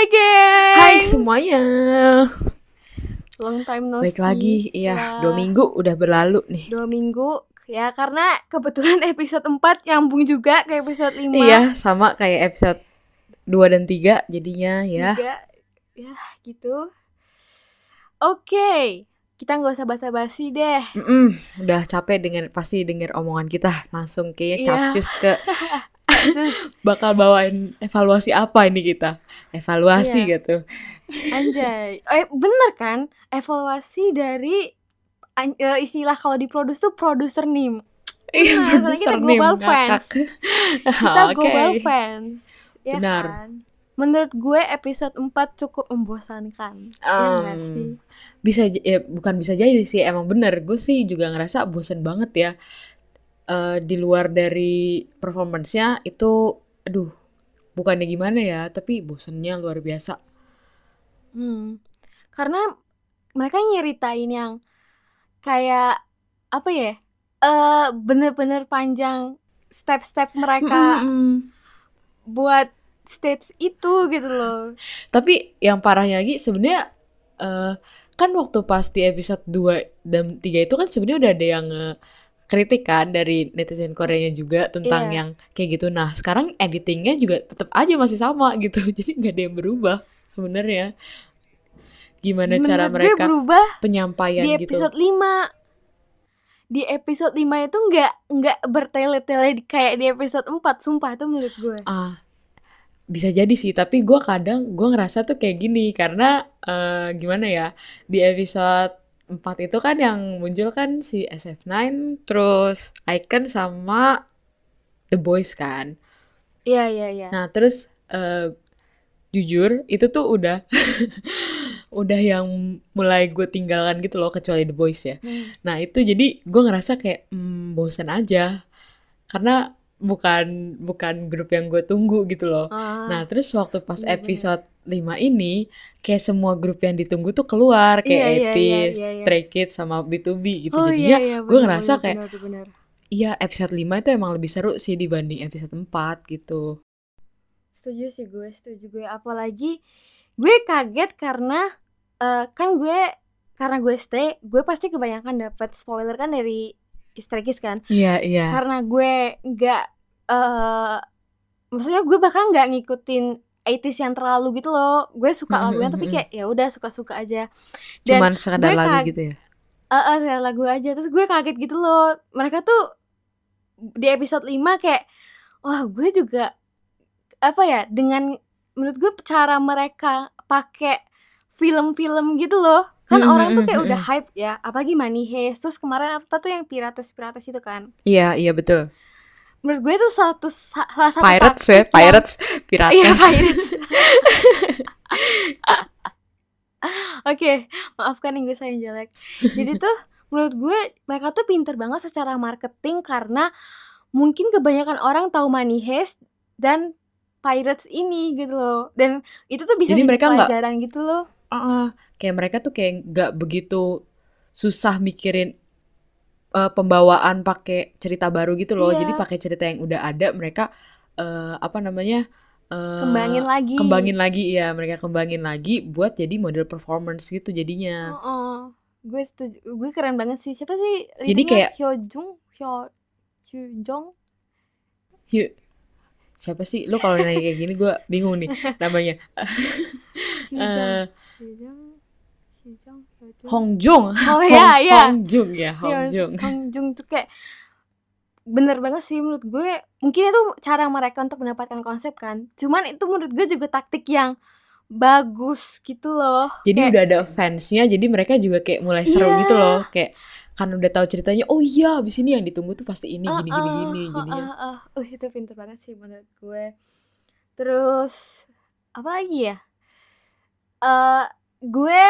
Hai guys. Hai semuanya. Long time no Baik see. lagi, iya Setelah dua minggu udah berlalu nih. Dua minggu ya karena kebetulan episode 4 nyambung juga ke episode 5 Iya, sama kayak episode 2 dan 3 jadinya ya. Juga, ya gitu. Oke, kita nggak usah basa-basi deh. Mm-mm, udah capek dengan pasti denger omongan kita. Langsung kayaknya capcus ke Terus bakal bawain evaluasi apa ini kita. Evaluasi Iya. gitu. anjay. Eh bener kan? Evaluasi dari eh, istilah kalau di produce tuh producer name. Iya, karena kita global name, fans. Kita Oke. global fans. Ya Benar. kan? Menurut gue episode 4 cukup membosankan. Nggak Em, sih? bisa ya bukan bisa jadi sih emang bener gue sih juga ngerasa bosen banget ya Eh di luar dari performance-nya itu aduh bukannya gimana ya tapi bosennya luar biasa Hmm. Karena mereka nyeritain yang kayak apa ya? Eh bener-bener panjang step-step mereka buat stage itu gitu loh. tapi yang parahnya lagi sebenarnya eh kan waktu pas di episode 2 dan 3 itu kan sebenarnya udah ada yang eh, kritik kan dari netizen Koreanya juga tentang Iya. yang kayak gitu. Nah sekarang editingnya juga tetap aja masih sama gitu. Jadi nggak ada yang berubah sebenarnya. Gimana cara Menurut gue mereka berubah penyampaian di gitu. episode 5 di episode 5 itu nggak nggak bertele-tele kayak di episode 4 sumpah itu menurut gue. Ah bisa jadi sih tapi gue kadang gue ngerasa tuh kayak gini. Karena eh, gimana ya di episode 4 itu kan yang muncul kan si SF9 terus Icon sama The Boys kan. Iya iya iya. Nah terus eh, jujur itu tuh udah udah yang mulai gue tinggalkan gitu loh kecuali The Boys ya. Hmm. Nah itu jadi gue ngerasa kayak hmm, bosan aja. Karena bukan bukan grup yang gue tunggu gitu loh. Ah, Nah terus waktu pas bener-bener. episode 5 ini kayak semua grup yang ditunggu tuh keluar kayak Iya, iya, iya, ATEEZ, iya, iya. Stray Kids sama B2B gitu. oh Jadinya iya iya gue ngerasa bener, kayak iya episode 5 itu emang lebih seru sih dibanding episode 4 gitu. setuju sih gue setuju gue apalagi gue kaget karena eh, kan gue karena gue stay gue pasti kebanyakan dapat spoiler kan dari Kids kan Iya iya. karena gue nggak eh maksudnya gue bahkan nggak ngikutin 80s yang terlalu gitu loh gue suka Mhm, lagunya mhm, tapi mhm. kayak ya udah suka-suka aja dan Cuman sekadar lagu gitu ya. eh eh, sekali lagu aja terus gue kaget gitu loh mereka tuh di episode 5 kayak wah gue juga apa ya dengan menurut gue cara mereka pakai film-film gitu loh kan Hmm, orang tuh hmm, kayak hmm, udah hmm. hype ya apalagi Money Heist terus kemarin apa tuh yang pirates pirates itu kan Iya iya betul. menurut gue itu satu sa- salah satu Pirates ya, yang- pirates, pirates. Iya pirates. Oke, maafkan Inggris saya yang jelek. Jadi tuh menurut gue mereka tuh pinter banget secara marketing karena mungkin kebanyakan orang tahu Money Heist dan Pirates ini gitu loh. Dan itu tuh bisa Jadi jadi mereka pelajaran gitu loh. Ah, kayak mereka tuh kayak nggak begitu susah mikirin eh, pembawaan pakai cerita baru gitu loh. Iya. Jadi pakai cerita yang udah ada mereka eh, apa namanya eh, Kembangin lagi. kembangin lagi ya mereka kembangin lagi buat jadi model performance gitu jadinya. Heeh. Gue setuju. Gue keren banget sih. Siapa sih? Jadi kayak- Hyojung, Hyo Hyojong. Hyuk. Siapa sih? Lu kalau nanya kayak gini gue bingung nih namanya. Hyojong. Hongjung. Oh ya, ya. Hongjung ya, Iya, Hongjung. Hong Jung tuh kayak bener banget sih menurut gue mungkin itu cara mereka untuk mendapatkan konsep kan cuman itu menurut gue juga taktik yang bagus gitu loh Jadi Kayak- udah ada fansnya, jadi mereka juga kayak mulai seru Iya. gitu loh, kayak kan udah tahu ceritanya. Oh iya, abis ini yang ditunggu tuh pasti ini, gini, gini, Ah, gini, ah, jadinya. ah, ah. uh itu pinter banget sih menurut gue terus apa lagi ya eh gue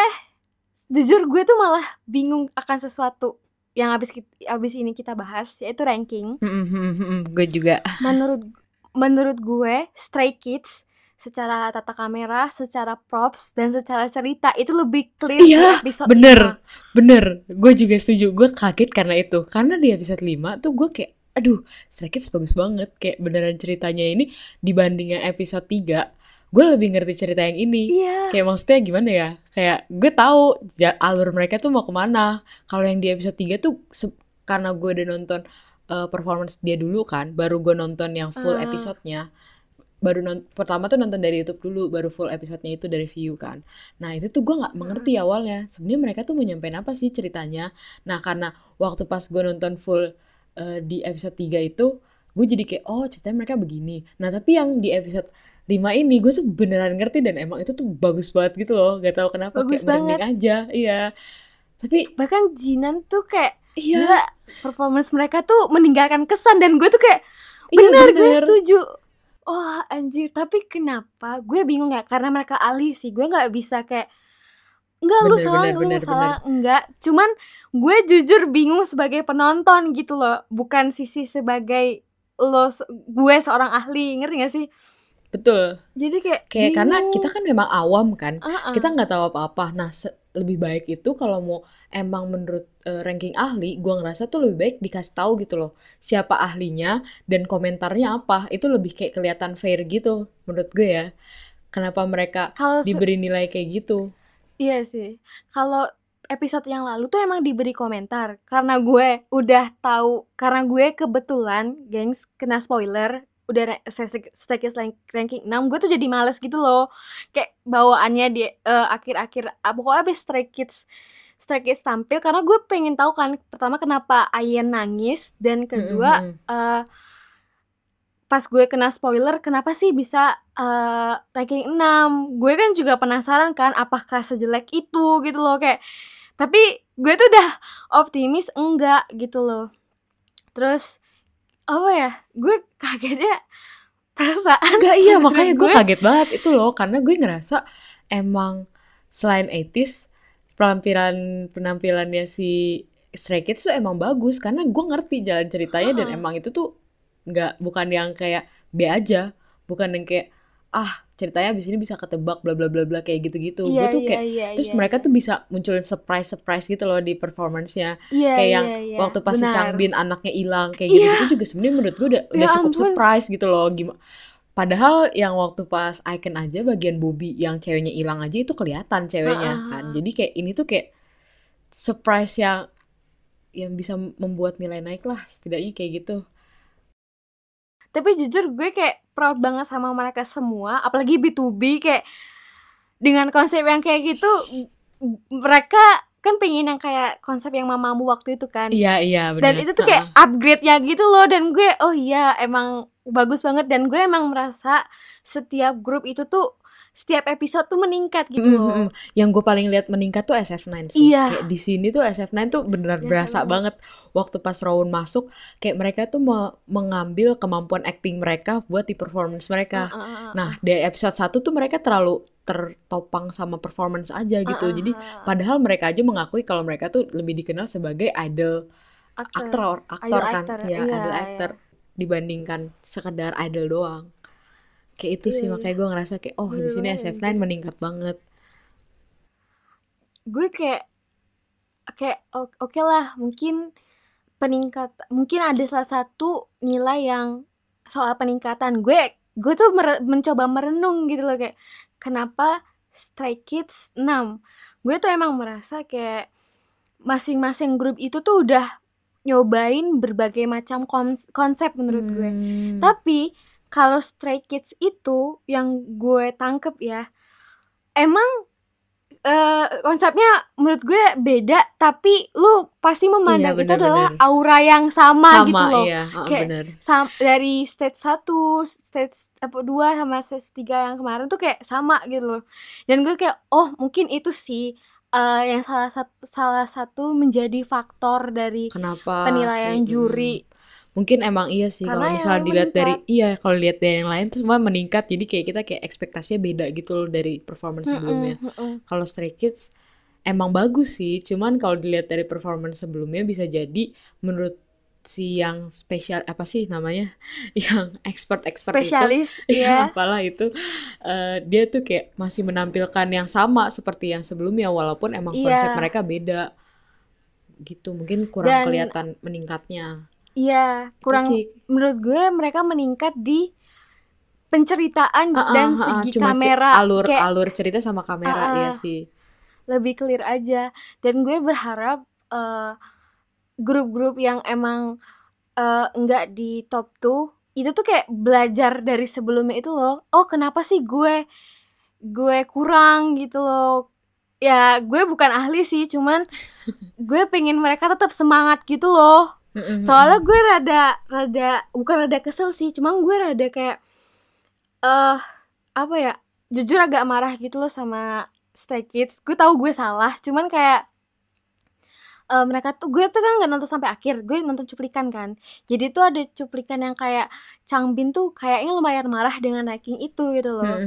jujur gue tuh malah bingung akan sesuatu yang abis abis ini kita bahas yaitu ranking Mm. Gue juga. menurut menurut gue Stray Kids secara tata kamera, secara props dan secara cerita itu lebih clear Iya, di episode bener. Bener, gue juga setuju. Gue kaget karena itu. Karena di episode 5 tuh gue kayak, aduh, Stray Kids bagus banget. Kayak beneran ceritanya ini dibanding yang episode 3. Gue lebih ngerti cerita yang ini. Iya. Kayak maksudnya gimana ya? Kayak gue tahu alur mereka tuh mau ke mana. Kalau yang di episode 3 tuh karena gue udah nonton uh, performance dia dulu kan baru gue nonton yang full Ah. episodenya. Baru non pertama tuh nonton dari YouTube dulu baru full episodenya itu dari view kan. Nah itu tuh gue nggak mengerti awalnya. Sebenarnya mereka tuh mau nyampein apa sih ceritanya? Nah karena waktu pas gue nonton full uh, di episode 3 itu gue jadi kayak oh ceritanya mereka begini. Nah tapi yang di episode 5 ini gue tuh beneran ngerti dan emang itu tuh bagus banget gitu loh. Gak tahu kenapa Bagus kayak merinding aja iya. Tapi bahkan Jinan tuh kayak iya. gila performance mereka tuh meninggalkan kesan dan gue tuh kayak iya, bener gue setuju. Oh anjir. Tapi kenapa? Gue bingung ya karena mereka ahli sih. Gue nggak bisa kayak enggak lu Bener, salah bener, lu bener, salah. enggak cuman gue jujur bingung sebagai penonton gitu loh. Bukan sisi sebagai lo gue seorang ahli. Ngerti gak sih betul. Jadi kayak kayak karena bingung. kita kan memang awam kan. Uh-uh. kita nggak tahu apa-apa. Nah lebih baik itu kalau mau emang menurut eh, ranking ahli gua ngerasa tuh lebih baik dikasih tahu gitu loh siapa ahlinya dan komentarnya apa. Itu lebih kayak kelihatan fair gitu menurut gue ya. Kenapa mereka se- diberi nilai kayak gitu? Iya sih. Kalau episode yang lalu tuh emang diberi komentar. Karena gue udah tahu karena gue kebetulan gengs kena spoiler udah status rank- ranking 6 gue tuh jadi males gitu loh. Kayak bawaannya di eh, akhir-akhir ah, pokoknya abis Stray Kids Stray Kids tampil karena gue pengen tahu kan pertama kenapa Ayen nangis dan kedua Mm-mm. eh pas gue kena spoiler kenapa sih bisa eh, ranking 6 gue kan juga penasaran kan apakah sejelek itu gitu loh kayak tapi gue tuh udah optimis enggak gitu loh. Terus apa ya? Gue kagetnya perasaan. Enggak iya makanya gue kaget banget itu loh. Karena gue ngerasa emang selain 80s penampilan penampilannya si Stray Kids tuh emang bagus. Karena gue ngerti jalan ceritanya dan Ha-ha. emang itu tuh nggak bukan yang kayak B aja. Bukan yang kayak ah ceritanya abis ini bisa ketebak bla bla bla bla kayak gitu-gitu gue iya tuh iya kayak iya terus iya. mereka tuh bisa munculin surprise surprise gitu loh di performance-nya iya, kayak iya, yang iya, waktu pas si benar. Changbin anaknya hilang kayak Iya. gitu itu juga sebenarnya menurut gue udah udah Ya cukup ampun. surprise gitu loh gimana padahal yang waktu pas Icon aja bagian Bobby yang ceweknya hilang aja itu kelihatan ceweknya Ha-ha. kan jadi kayak ini tuh kayak surprise yang yang bisa membuat nilai naik lah setidaknya kayak gitu tapi jujur gue kayak proud banget sama mereka semua apalagi B2B kayak dengan konsep yang kayak gitu mereka kan pengen yang kayak konsep yang mamamu waktu itu kan. Iya iya dan benar itu tuh kayak upgrade ya gitu loh dan gue oh iya emang bagus banget. Dan gue emang merasa setiap grup itu tuh setiap episode tuh meningkat gitu Mm, loh mm, mm. Yang gue paling lihat meningkat tuh SF9 sih. Iya. Kayak di sini tuh SF9 tuh beneran Berasa berasa banget. Waktu pas Rowan masuk, kayak mereka tuh me- mengambil kemampuan acting mereka buat di performance mereka. Uh, uh, uh, uh. Nah, dari episode 1 tuh mereka terlalu tertopang sama performance aja gitu. Uh, uh, Jadi uh, uh. padahal mereka aja mengakui kalau mereka tuh lebih dikenal sebagai idol Aktor. aktor, kan. actor, Ya, iya, idol iya. actor dibandingkan sekedar idol doang. Kayak itu Iya, sih iya. makanya gue ngerasa kayak oh di sini banget, SF9 anjir. meningkat banget. gue kayak kayak oke lah mungkin peningkat mungkin ada salah satu nilai yang soal peningkatan gue gue tuh mere- mencoba merenung gitu loh kayak kenapa Stray Kids 6 gue tuh emang merasa kayak masing-masing grup itu tuh udah nyobain berbagai macam kons- konsep menurut gue Hmm. tapi kalau Stray Kids itu yang gue tangkep ya, emang eh, konsepnya menurut gue beda, tapi lu pasti memandang Iya, itu adalah bener-bener. aura yang sama, sama gitu loh. iya oh, Kayak- bener Sam- dari stage 1, stage apa 2 sama stage 3 yang kemarin tuh kayak sama gitu loh. Dan gue kayak oh, mungkin itu sih eh, yang salah satu salah satu menjadi faktor dari kenapa penilaian sih? juri. Hmm. Mungkin emang iya sih kalau misalnya emang dilihat dari iya kalau lihat dari yang lain tuh semua meningkat. Jadi kayak kita kayak ekspektasinya beda gitu loh dari performance sebelumnya. Mm-mm, mm-mm. kalau Stray Kids emang bagus sih cuman kalau dilihat dari performance sebelumnya bisa jadi menurut si yang spesial apa sih namanya? Yang expert expert itu Spesialis, ya apalah itu eh, dia tuh kayak masih menampilkan yang sama seperti yang sebelumnya walaupun emang Iya. konsep mereka beda. Gitu mungkin kurang Dan- kelihatan meningkatnya Iya, kurang sih. menurut gue mereka meningkat di penceritaan Ah, dan ah, ah, segi cuma kamera. alur kayak alur cerita sama kamera Ah, ya sih. lebih clear aja. Dan gue berharap eh, grup-grup yang emang eh, nggak di top 2 itu tuh kayak belajar dari sebelumnya itu loh. Oh kenapa sih gue gue kurang gitu loh? Ya gue bukan ahli sih cuman gue pengen mereka tetap semangat gitu loh Mm-mm, soalnya gue rada rada bukan rada kesel sih cuman gue rada kayak eh apa ya jujur agak marah gitu loh sama Stray Kids. Gue tahu gue salah cuman kayak eh, mereka tuh gue tuh kan nggak nonton sampai akhir gue nonton cuplikan kan. Jadi tuh ada cuplikan yang kayak Changbin tuh kayaknya lumayan marah dengan ranking itu gitu loh.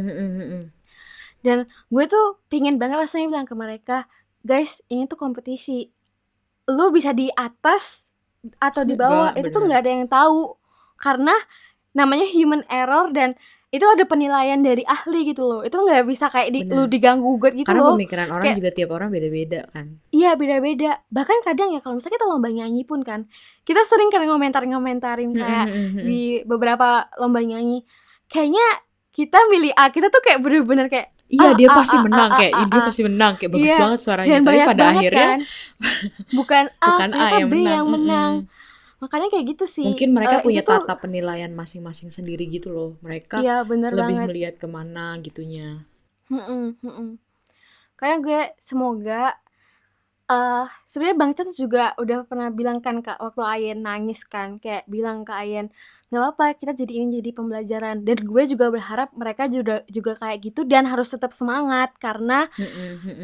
Dan gue tuh pingin banget rasanya bilang ke mereka guys ini tuh kompetisi. Lu bisa di atas atau di bawah itu tuh nggak ada yang tahu. Karena namanya human error dan itu ada penilaian dari ahli gitu loh. Itu nggak bisa kayak di, Bener. lu diganggu gugat gitu Karena loh. pemikiran orang Kayak- juga tiap orang beda-beda kan. iya beda-beda. Bahkan kadang ya kalau misalnya kita lomba nyanyi pun kan kita sering kan ngomentar-ngomentarin kayak di beberapa lomba nyanyi. Kayaknya kita milih A kita tuh kayak bener-bener kayak Iya ah, dia ah, pasti ah, menang ah, kayak ah, dia ah. pasti menang kayak bagus Iya, banget suaranya dan tapi pada akhirnya kan bukan A bukan A yang B menang. yang menang Mm-mm. makanya kayak gitu sih Mungkin mereka Eh, punya tuh tata penilaian masing-masing sendiri gitu loh. Mereka iya bener lebih banget melihat ke mana gitunya. Mm-mm, mm-mm. kayak gue semoga eh sebenarnya Bang Chan juga udah pernah bilang kan kak waktu Ayen nangis kan kayak bilang ke Ayen nggak apa-apa kita jadi ini jadi pembelajaran dan gue juga berharap mereka juga juga kayak gitu dan harus tetap semangat karena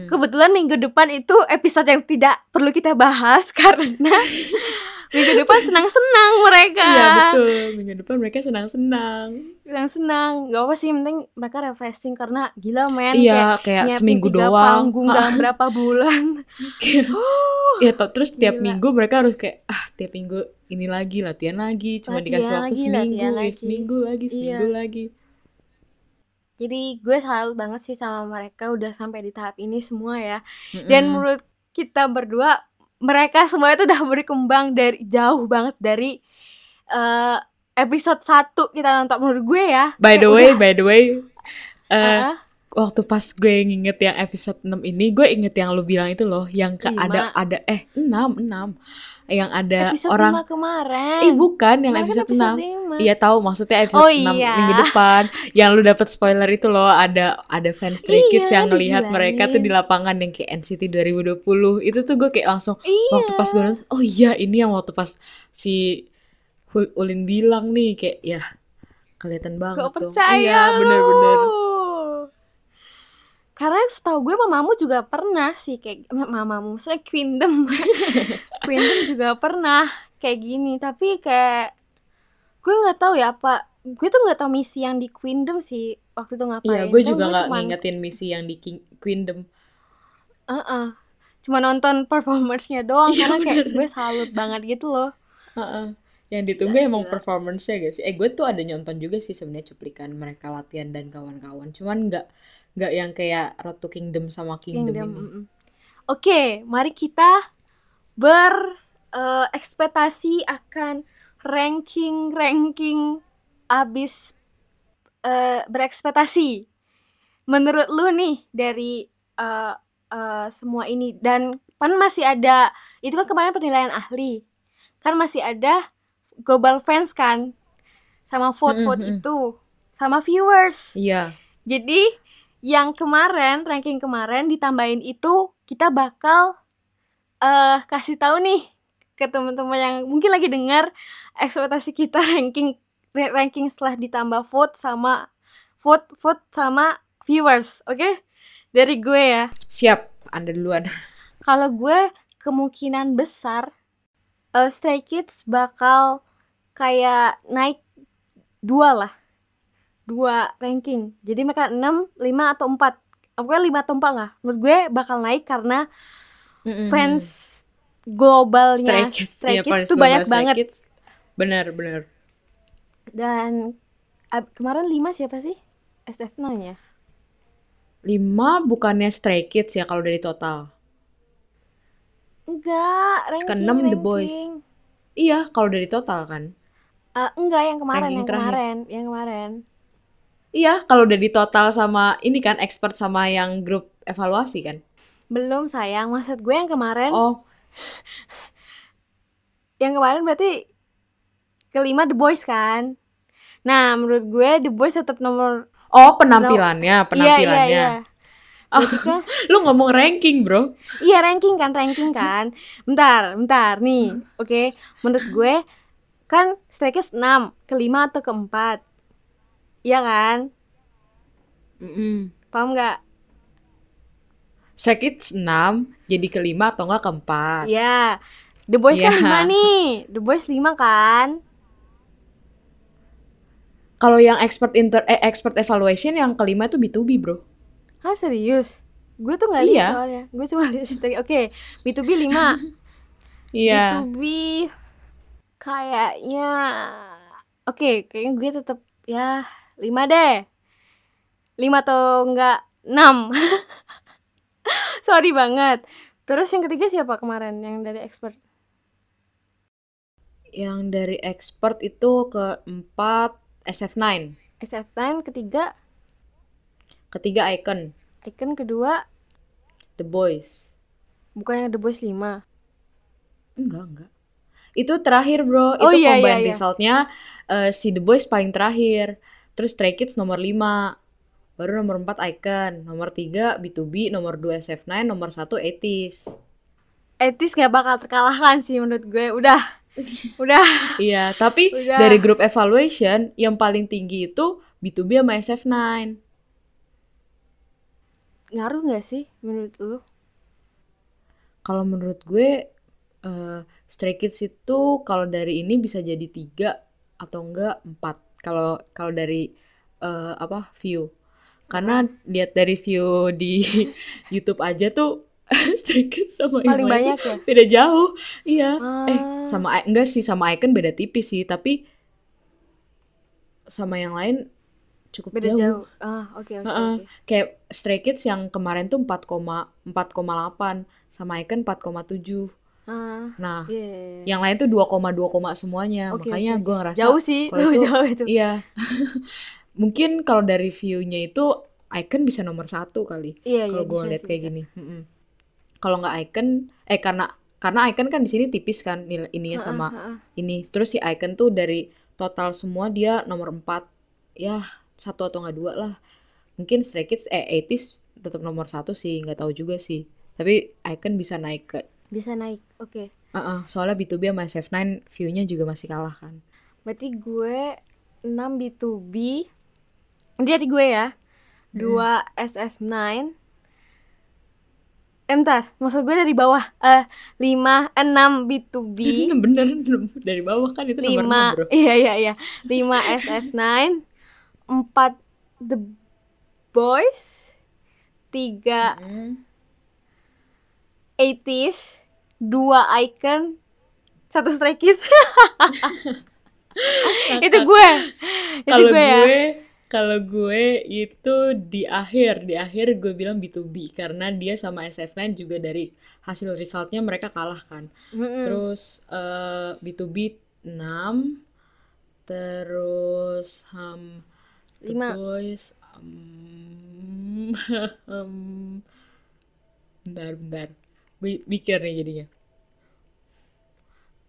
kebetulan minggu depan itu episode yang tidak perlu kita bahas karena minggu depan senang-senang mereka Iya betul. Minggu depan mereka senang-senang. senang-senang nggak apa sih penting mereka refreshing karena gila men Iya kayak nyiapin seminggu tiga doang. panggung dalam berapa bulan Iya toh terus tiap Gila. minggu mereka harus kayak ah tiap minggu ini lagi latihan lagi cuma Latihan dikasih waktu lagi, seminggu ya lagi. seminggu lagi seminggu Iya. lagi jadi gue salut banget sih sama mereka udah sampai di tahap ini semua ya dan Mm-mm. menurut kita berdua mereka semua itu udah berkembang dari jauh banget dari eh, episode 1 kita nonton menurut gue ya by the way udah, by the way eh, ah, waktu pas gue nginget yang episode 6 ini gue inget yang lu bilang itu loh yang ke Lima. ada ada eh 6 6 yang ada episode orang 5 kemarin. Eh bukan yang Kemarin kan episode, episode 6 5 Iya tahu maksudnya episode Oh 6 iya. minggu depan. Yang lu dapet spoiler itu loh ada ada fans Stray Kids Iya, yang ngelihat mereka tuh di lapangan yang kayak NCT 2020 itu tuh gue kayak langsung iya. waktu pas gue nonton oh iya ini yang waktu pas si Ulin bilang nih kayak ya kelihatan banget Gak tuh. percaya iya bener-bener. Karena setahu gue mamamu juga pernah sih kayak mamamu, saya Queendom. Queendom juga pernah kayak gini, tapi kayak gue nggak tahu ya apa gue tuh nggak tahu misi yang di Queendom sih waktu itu ngapain. iya gue juga nggak cuman, ngingetin misi yang di King Queendom "Uh-uh." cuma nonton performance-nya doang Iya, karena kayak bener. gue salut banget gitu loh. Heeh. yang ditunggu Gila, emang gila. performance-nya gak sih? Eh gue tuh ada nyonton juga sih sebenarnya cuplikan mereka latihan dan kawan-kawan. Cuman nggak nggak yang kayak Road to Kingdom sama Kingdom, Kingdom. ini. Oke, mari kita ber eh, ekspektasi akan ranking-ranking abis eh, berekspektasi. Menurut lu nih dari eh, eh, semua ini dan kan masih ada itu kan kemarin penilaian ahli. Kan masih ada global fans kan sama vote-vote Mm-mm, mm. itu sama viewers. Iya. Jadi yang kemarin ranking kemarin ditambahin itu kita bakal eh kasih tahu nih ke teman-teman yang mungkin lagi dengar ekspektasi kita ranking ra- ranking setelah ditambah vote sama vote vote sama viewers, oke? Dari gue ya. Siap, Anda duluan. Kalau gue kemungkinan besar eh, Stray Kids bakal kayak naik dua lah dua ranking jadi mereka 6, 5 atau 4 pokoknya 5 atau 4 lah menurut gue bakal naik karena Mm-mm. fans globalnya Stray Kids, Stray iya, Kids tuh global banyak Stray banget Kids. Bener, bener. dan ab- kemarin 5 siapa sih? SF9 ya? Lima bukannya Stray Kids ya kalau dari total. enggak ranking Keenam The. Boys. Iya, kalau dari total kan. Eh, enggak yang kemarin Ranking yang terakhir. kemarin yang kemarin Iya, kalau udah di total sama ini kan expert sama yang grup evaluasi kan. Belum sayang, maksud gue yang kemarin. Oh, Yang kemarin berarti kelima The Boys kan. Nah, menurut gue The Boys tetap nomor oh penampilannya, penampilannya. Iya, iya, iya. Oh, kan lu ngomong ranking, Bro. Iya ranking kan, ranking kan. Bentar, bentar nih. Oke, menurut gue kan Stray Kids 6, kelima atau keempat. Iya kan? Mm-mm. Paham nggak? Sekits 6 jadi kelima atau enggak keempat. Iya. The Boys kan Iya. 5 nih. The Boys 5 kan? Kalau yang expert inter eh expert evaluation yang kelima itu B2B, Bro. Hah serius? Gue tuh nggak lihat Iya. soalnya. Gue cuma lihat. Oke, B2B 5. Iya. B2B kayaknya Oke, kayaknya gue tetap ya 5 deh. 5 atau enggak 6. Sorry banget. Terus yang ketiga siapa kemarin yang dari expert? Yang dari expert itu keempat SF9, SF9 ketiga, ketiga Icon, Icon kedua, The Boys. bukannya The Boys 5. Enggak, enggak. Itu terakhir, Bro. Oh, itu iya, combine iya, iya. resultnya eh, si The Boys paling terakhir. Terus Stray Kids nomor 5. Baru nomor 4 Icon, nomor 3 B2B, nomor 2 SF9, nomor 1 80s. Etis gak bakal terkalahkan sih menurut gue. Udah. Udah. Iya, tapi Udah. dari grup evaluation yang paling tinggi itu B2B sama SF9. Ngaruh gak sih menurut lu? Kalau menurut gue eh Stray Kids itu kalau dari ini bisa jadi tiga atau enggak empat. Kalau kalau dari eh, apa view. Karena lihat dari view di YouTube aja tuh Kids sama Paling lain banyak ya? beda jauh. Iya. Eh Ah. sama enggak sih sama Icon beda tipis sih, tapi sama yang lain cukup Beda jauh. jauh. Ah, oke oke Heeh. oke. Kayak Stray Kids yang kemarin tuh 4,4,8 sama Icon 4,7. Ah, Nah, iya. iya, iya. yang lain tuh 2,2, semuanya. Oke, Makanya oke, gue ngerasa jauh sih, itu- jauh itu. iya. Mungkin kalau dari view-nya itu Icon bisa nomor satu kali. Iya, iya, Kalau gue bisa ngeliat sih, kayak bisa. gini. Mm-mm. Kalau nggak Icon, eh karena karena Icon kan di sini tipis kan ininya sama heeh. ini. Terus si Icon tuh dari total semua dia nomor 4. Ya, satu atau nggak dua lah. Mungkin Stray Kids eh 80s tetap nomor satu sih, nggak tahu juga sih. Tapi Icon bisa naik ke Bisa naik. Oke. Heeh, soalnya B2B sama SF9 view-nya juga masih kalah kan. Berarti gue 6 B2B. Jadi gue ya. 2 SF9. Eh, bentar. Maksud gue dari bawah. Eh, 5, 6 B2B. Bener, dari bawah kan itu nomor 6 bro. 5 iya iya iya 5 SF9 4 The Boys 3 Hmm. 80s 2 Icon 1 Stray Kids itu gue itu Kalau gue ya gue, kalau gue itu di akhir, di akhir gue bilang B2B karena dia sama SF9 juga dari hasil resultnya mereka kalah kan. Mm-mm. Terus eh, B2B 6 terus um, The Lima. Boys um, um, bentar bentar mikir nih jadinya.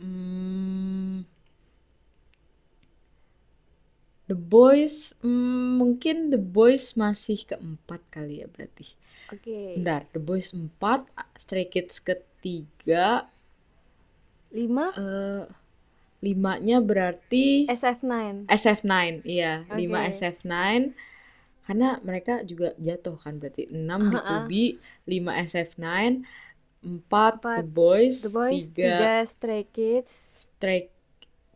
Hmm, The Boys hmm, mungkin The Boys masih keempat kali ya berarti. Oke. Bentar The Boys 4 Stray Kids ketiga. 5 eh limanya berarti SF9 SF9, iya, 5 Oke. SF9. Karena mereka juga jatuh kan berarti. 6 B2B, 5 SF9, 4 The Boys, The Boys 3 3 Stray Kids Stray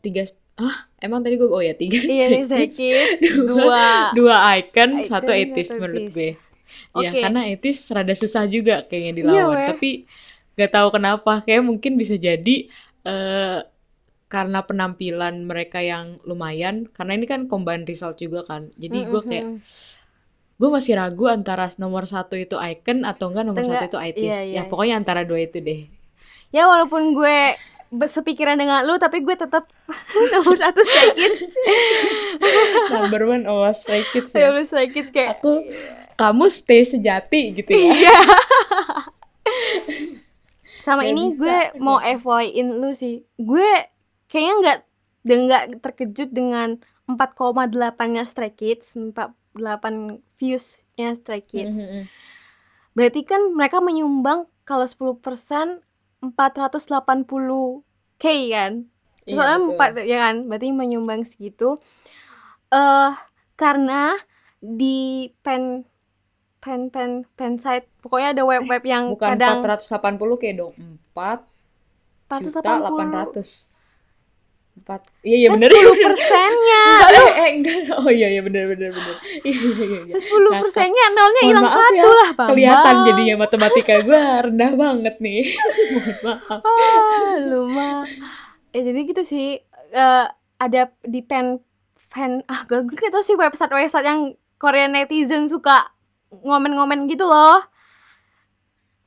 3 Ah, emang tadi gue oh ya 3 iya nih Stray Kids 2 2 icon, Icon, satu etis menurut 80s. gue. Ya, Oke. karena etis rada susah juga kayaknya Iya, dilawan, weh. tapi gak tahu kenapa kayak mungkin bisa jadi eh karena penampilan mereka yang lumayan, karena ini kan combine result juga kan. Jadi gue kayak. Gue masih ragu antara nomor satu itu icon atau enggak nomor Atau satu itu itis. iya, iya. Ya pokoknya antara dua itu deh. ya walaupun gue sepikiran dengan lu tapi gue tetap nomor satu Stray Kids Number one oh Stray Kids ya. Nomor Stray Kids kayak Aku kamu stay sejati gitu ya. iya sama Nggak ini bisa, gue mau FYI-in lu sih gue kayaknya nggak nggak terkejut dengan 4,8 nya Stray Kids 48 views nya Stray Kids Mhm. berarti kan mereka menyumbang kalau 10% 480 k kan Iya, soalnya empat ya kan berarti menyumbang segitu eh karena di pen pen pen pen site pokoknya ada web-web yang Bukan kadang 480 kayak dong. 4 juta 480 800. 4 Iya iya bener. 10 persennya eh, enggak. Oh iya iya. Iya iya iya. 10 persennya nolnya Mohon hilang satu ya, lah bang Kelihatan jadinya matematika gue rendah banget nih. Mohon maaf. ah lu mah ya jadi gitu sih Eh, ada di pen pen ah gue gue gak tau sih website website yang Korean netizen suka ngomen-ngomen gitu loh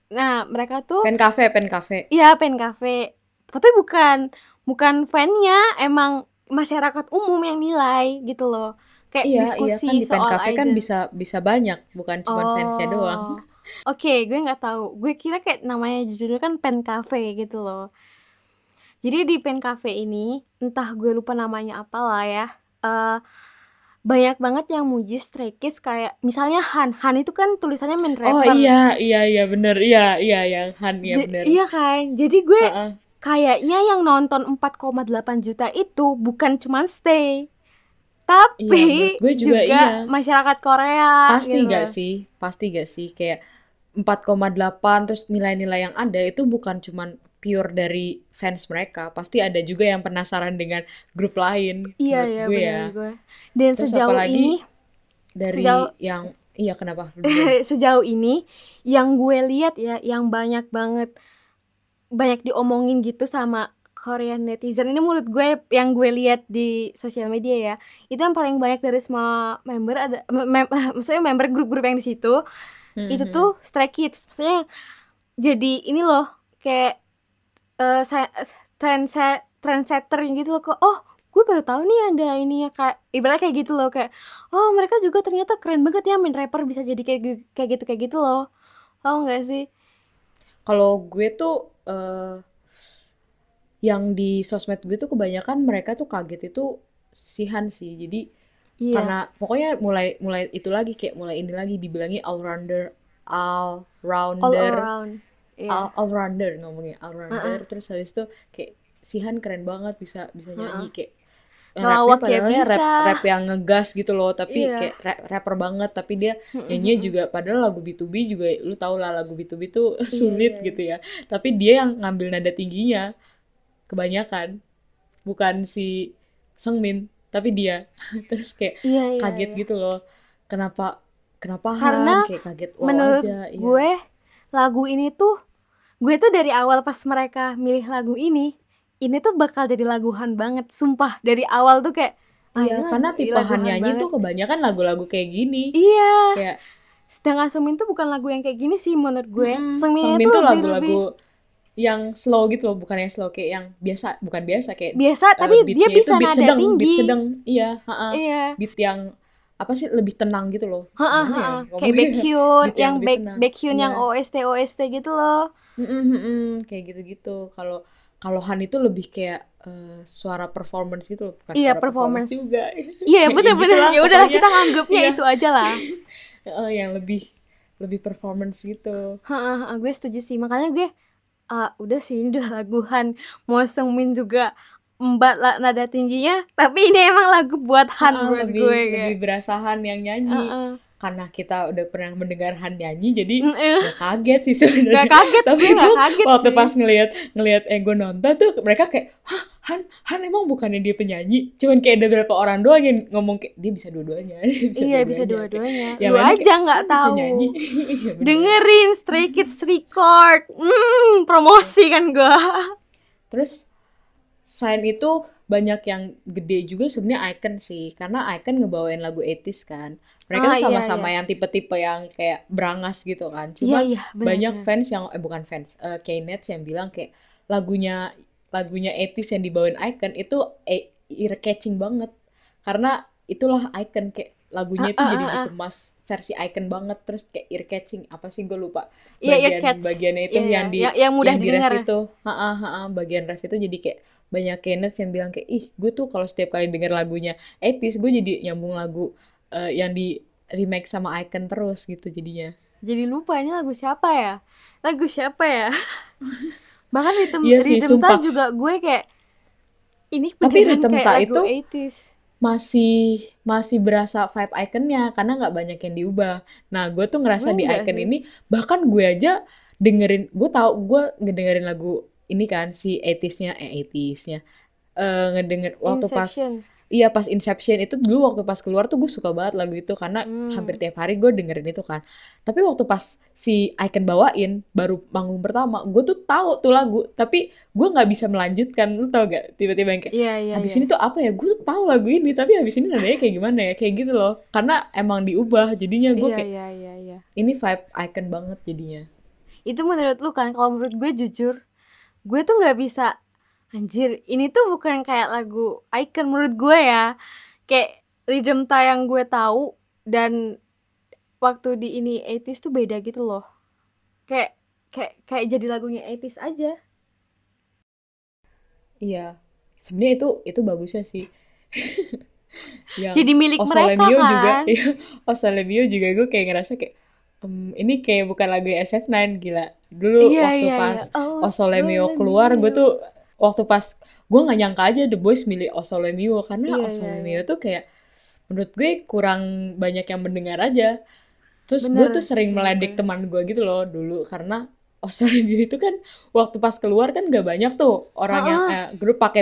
nah mereka tuh Pen cafe, pen cafe. Iya, pen cafe. Tapi bukan bukan fannya, emang masyarakat umum yang nilai gitu loh. Kayak Iya, iya diskusi kan di soal cafe kan bisa bisa banyak, bukan cuma fansnya doang. Oh. Oke, gue nggak tahu. Gue kira kayak namanya judulnya kan pen cafe gitu loh. Jadi di pen cafe ini, entah gue lupa namanya apa lah ya. eh banyak banget yang muji Stray Kids kayak misalnya Han. Han itu kan tulisannya main Oh rapper. iya, iya iya bener. Iya, iya yang Han ya bener. iya kan. Jadi gue Heeh. Kayaknya yang nonton 4,8 juta itu bukan cuman stay tapi Iya, menurut gue juga juga, iya. masyarakat Korea Pasti gitu. gak sih? Pasti gak sih? Kayak 4,8 terus nilai-nilai yang ada itu bukan cuman pure dari fans mereka. Pasti ada juga yang penasaran dengan grup lain Iya menurut ya gue ya. gue. Dan Terus sejauh apalagi ini Dari Sejauh- yang iya kenapa? Sejauh ini yang gue lihat ya yang banyak banget banyak diomongin gitu sama Korean netizen. Ini menurut gue yang gue lihat di sosial media ya itu yang paling banyak dari semua member ada mem- mem- maksudnya member grup-grup yang di situ itu Mhm. tuh Stray Kids. Maksudnya jadi ini loh kayak eh saya trendset trendsetter gitu loh kok oh gue baru tahu nih ada ini ya kayak ibaratnya kayak gitu loh kayak oh mereka juga ternyata keren banget ya main rapper bisa jadi kayak kayak gitu kayak gitu loh. Tau nggak sih? Kalau gue tuh eh, yang di sosmed gue tuh kebanyakan mereka tuh kaget itu si Han sih. Jadi iya. karena pokoknya mulai mulai itu lagi kayak mulai ini lagi dibilangi all rounder, all all rounder, around iya. All, all rounder ngomongnya all rounder. Terus habis itu kayak si Han keren banget bisa bisa nyanyi kayak Ngelawak ya padahal rap bisa. rap yang ngegas gitu loh tapi Iya. kayak ra- rapper banget tapi dia nyanyi juga padahal lagu B2B juga lu tau lah lagu B2B tuh sulit iya, gitu ya tapi dia yang ngambil nada tingginya kebanyakan bukan si Seungmin tapi dia terus kayak iya iya kaget iya. gitu loh kenapa kenapa Han Karena kayak kaget wow menurut aja iya. gue lagu ini tuh gue tuh dari awal pas mereka milih lagu ini ini tuh bakal jadi laguhan banget sumpah. Dari awal tuh kayak ah, iya ini karena tipe nyanyi banget. tuh kebanyakan lagu-lagu kayak gini. Iya. Kayak sedangkan Seungmin tuh bukan lagu yang kayak gini sih menurut gue. Mm, Seungmin itu tuh lagu-lagu yang slow gitu loh bukan yang slow kayak yang biasa bukan biasa kayak biasa eh, tapi dia bisa nada sedang, tinggi. beat sedang. Iya ha-ha. iya. Beat yang apa sih lebih tenang gitu loh. Ha, ha, ya ha. kayak Beat yang yang lebih back. Baekhyun yang Iya. OST OST gitu loh. Mm-mm, mm-mm, kayak gitu-gitu. Kalau kalau Han itu lebih kayak eh, suara performance gitu loh bukan Iya, suara performance performance. juga. Iya Ya bener-bener gitulah ya udahlah kita nganggapnya Iya. itu aja lah. Eh, yang lebih lebih performance gitu. Ha, ha, gue setuju sih. Makanya gue ah udah sih ini udah laguhan mau Seungmin juga embat lah nada tingginya. Tapi ini emang lagu buat Han Ah, menurut lebih gue kayak. lebih berasa Han yang nyanyi. Heeh. Karena kita udah pernah mendengar Han nyanyi jadi Mm, eh. gak kaget sih sebenarnya. Gak kaget, tapi gue gak kaget waktu sih. pas ngelihat ngelihat Ego nonton tuh mereka kayak hah Han Han emang bukannya dia penyanyi? Cuman kayak ada beberapa orang doang yang ngomong kayak dia bisa dua-duanya. Iya bisa dua-duanya. yang lu aja nggak "Han bisa tahu. nyanyi. Iya, dengerin Stray Kids record. Hmm promosi kan gue terus selain itu banyak yang gede juga sebenarnya Icon sih karena Icon ngebawain lagu 80s kan mereka Ah, iya, sama-sama yang tipe-tipe yang kayak berangas gitu kan iya cuma iya bener, banyak bener. fans yang eh bukan fans eh K-Nets yang bilang kayak lagunya lagunya etis yang dibawain Icon itu eh, ear catching banget karena itulah Icon kayak lagunya itu Ah, ah, jadi ah, ah. dikemas versi Icon banget terus kayak ear catching apa sih gue lupa Iya, ear bagian catch. bagiannya itu Iya, yang di yang, yang mudah yang di ref didengar. itu ha ha bagian ref itu jadi kayak banyak Kenneth yang bilang kayak ih gue tuh kalau setiap kali denger lagunya etis gue jadi nyambung lagu eh, yang di remake sama Icon terus gitu jadinya Jadi lupa ini lagu siapa ya? Lagu siapa ya? Bahkan Rhythm, Iya sih, Rhythm Ta sumpah. juga gue kayak ini Tapi Rhythm kayak Ta itu 80s. masih masih berasa vibe ikonnya karena nggak banyak yang diubah. Nah, gue tuh ngerasa Gue di icon sih. ini bahkan gue aja dengerin, gue tau gue ngedengerin lagu ini kan si 80s-nya eh 80s-nya eh ngedenger waktu pas iya pas Inception itu dulu waktu pas keluar tuh gue suka banget lagu itu karena Hmm. hampir tiap hari gue dengerin itu kan. Tapi waktu pas si Icon bawain baru manggung pertama, gue tuh tahu tuh lagu, tapi gue nggak bisa melanjutkan. Lu tau gak? Tiba-tiba yang kayak Iya, iya, habis iya. ini tuh apa ya? Gue tuh tahu lagu ini, tapi habis ini nadanya kayak gimana ya? Kayak gitu loh. Karena emang diubah, jadinya gue Iya, kayak iya, iya, iya. ini vibe Icon banget jadinya. Itu menurut lu kan, kalau menurut gue jujur, gue tuh nggak bisa anjir, ini tuh bukan kayak lagu icon menurut gue ya. Kayak Rhythm Ta yang gue tahu dan waktu di ini 80s tuh beda gitu loh. Kayak kayak kayak jadi lagunya 80s aja. Iya, sebenarnya itu itu bagusnya sih. Yang Jadi milik Oh mereka Mio juga, kan. iya. Oh Mio juga gue kayak ngerasa kayak "Em, ini kayak bukan lagu SF9 gila. Dulu Iya, waktu iya, pas iya. Oh, Mio Sole keluar, gue tuh waktu pas gue nggak nyangka aja The Boys milih Oh Mio karena Oh iya, Mio iya. tuh kayak menurut gue kurang banyak yang mendengar aja. Terus gue tuh sering meledek bener. teman gue gitu loh dulu karena Oh Mio itu kan waktu pas keluar kan gak banyak tuh orang yang Heeh. eh, grup pakai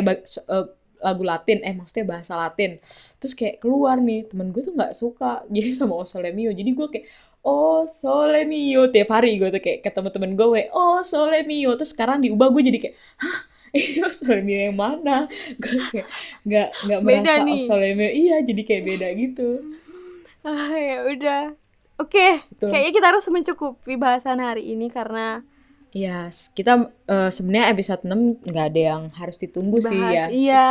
eh, lagu Latin, eh maksudnya bahasa Latin. Terus kayak keluar nih temen gue tuh nggak suka jadi sama Oh Sole Mio. Jadi gue kayak Oh Sole Mio tiap hari gue tuh kayak ketemu temen gue, "Weh, Oh Sole Mio. Terus sekarang diubah gue jadi kayak hah ini Oh Sole Mio yang mana? Gue kayak nggak nggak merasa Oh nih. Sole Mio. Iya jadi kayak beda gitu. Ah, ya udah. Oke, Betul. kayaknya kita harus mencukupi bahasan hari ini karena Ya, s- kita eh, sebenarnya episode 6 nggak ada yang harus ditunggu sih ya. bahas iya.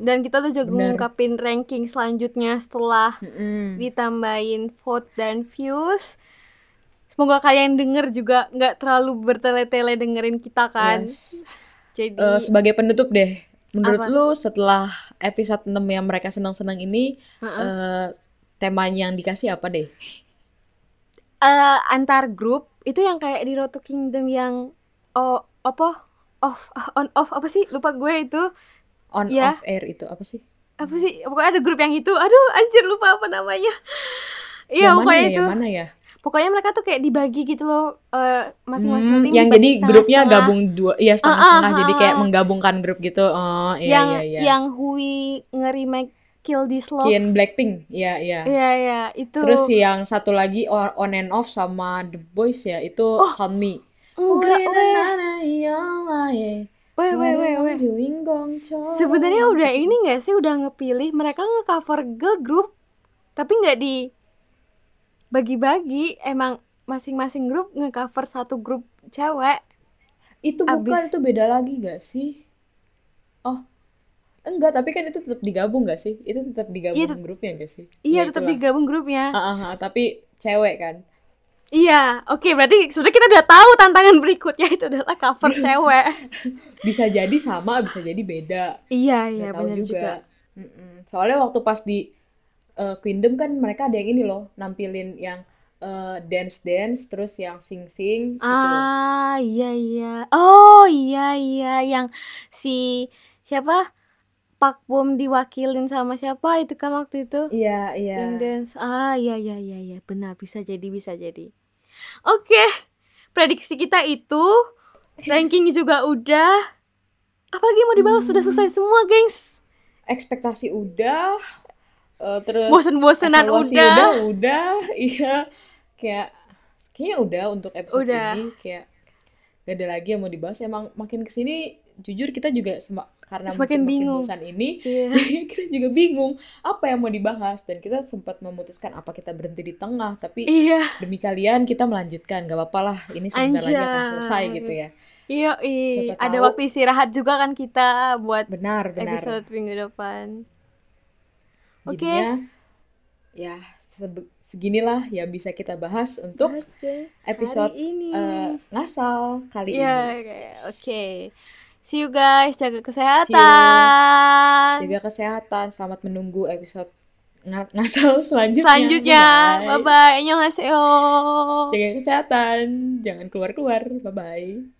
Dan kita tuh juga Bener. ngungkapin ranking selanjutnya setelah Mm-mm. ditambahin vote dan views. Semoga kalian denger juga nggak terlalu bertele-tele dengerin kita kan. Yes. Jadi Eh, sebagai penutup deh, menurut Apa? lu setelah episode 6 yang mereka senang-senang ini, Heeh. eh, temanya yang dikasih apa deh? Eh, antar grup itu yang kayak di Road to Kingdom yang oh apa off on off apa sih lupa gue itu On Iya. off air itu apa sih? apa sih pokoknya ada grup yang itu aduh anjir lupa apa namanya iya pokoknya ya? itu Yang mana ya? pokoknya mereka tuh kayak dibagi gitu loh eh, masing-masing Hmm, yang jadi grupnya setengah-setengah. gabung dua, iya Ah, setengah-setengah, ah, jadi ah, kayak ah. menggabungkan grup gitu. Oh, iya yang iya iya. yang Hui nge-remake Kill This Love. Kian Blackpink, iya iya. iya iya itu. Terus yang satu lagi on and off sama The Boys ya, itu Oh, Sunmi. enggak weh weh weh weh weh sebenarnya udah ini nggak sih? Udah ngepilih. Mereka nge-cover girl group tapi nggak di bagi-bagi. Emang masing-masing grup nge-cover satu grup cewek. Itu bukan, abis. itu beda lagi gak sih? Oh, enggak, tapi kan itu tetap digabung gak sih? Itu tetap digabung tet- grupnya gak sih? iya Ya tetap digabung grupnya ah, ah, tapi cewek kan? Iya, oke berarti sudah kita udah tahu tantangan berikutnya itu adalah cover cewek. Bisa jadi sama, bisa jadi beda. Iya, iya benar juga. juga. Soalnya waktu pas di eh, Kingdom kan mereka ada yang ini loh, nampilin yang dance dance, terus yang sing sing gitu. Ah, iya iya. Oh, iya iya yang si siapa? Pak Bom diwakilin sama siapa itu kan waktu itu? Iya iya. Yang dance. Ah, iya iya iya iya, benar bisa jadi bisa jadi. Oke. Prediksi kita itu ranking juga udah. Apalagi mau dibahas sudah selesai semua, gengs. Ekspektasi udah, eh, terus Bosen-bosenan udah. udah, udah, iya. Kayak kayaknya udah untuk episode Udah. ini kayak gak ada lagi yang mau dibahas. Emang makin ke sini jujur kita juga sema- karena Semakin bingung. bosan ini Iya. kita juga bingung apa yang mau dibahas dan kita sempat memutuskan apa kita berhenti di tengah tapi Iya. demi kalian kita melanjutkan gak apa-apa lah ini sebentar lagi akan selesai gitu ya Iya, ada waktu istirahat juga kan kita buat Benar, benar. episode minggu depan. Oke. Jadinya, ya seginilah yang bisa kita bahas untuk deh episode hari ini. eh, ngasal kali Iya, ini. oke. Oke. See you guys, jaga you. kesehatan. Jaga kesehatan, selamat menunggu episode nga- ngasal selanjutnya. Selanjutnya, Bye. bye bye. Annyeonghaseyo. Jaga kesehatan, jangan keluar-keluar. Bye-bye.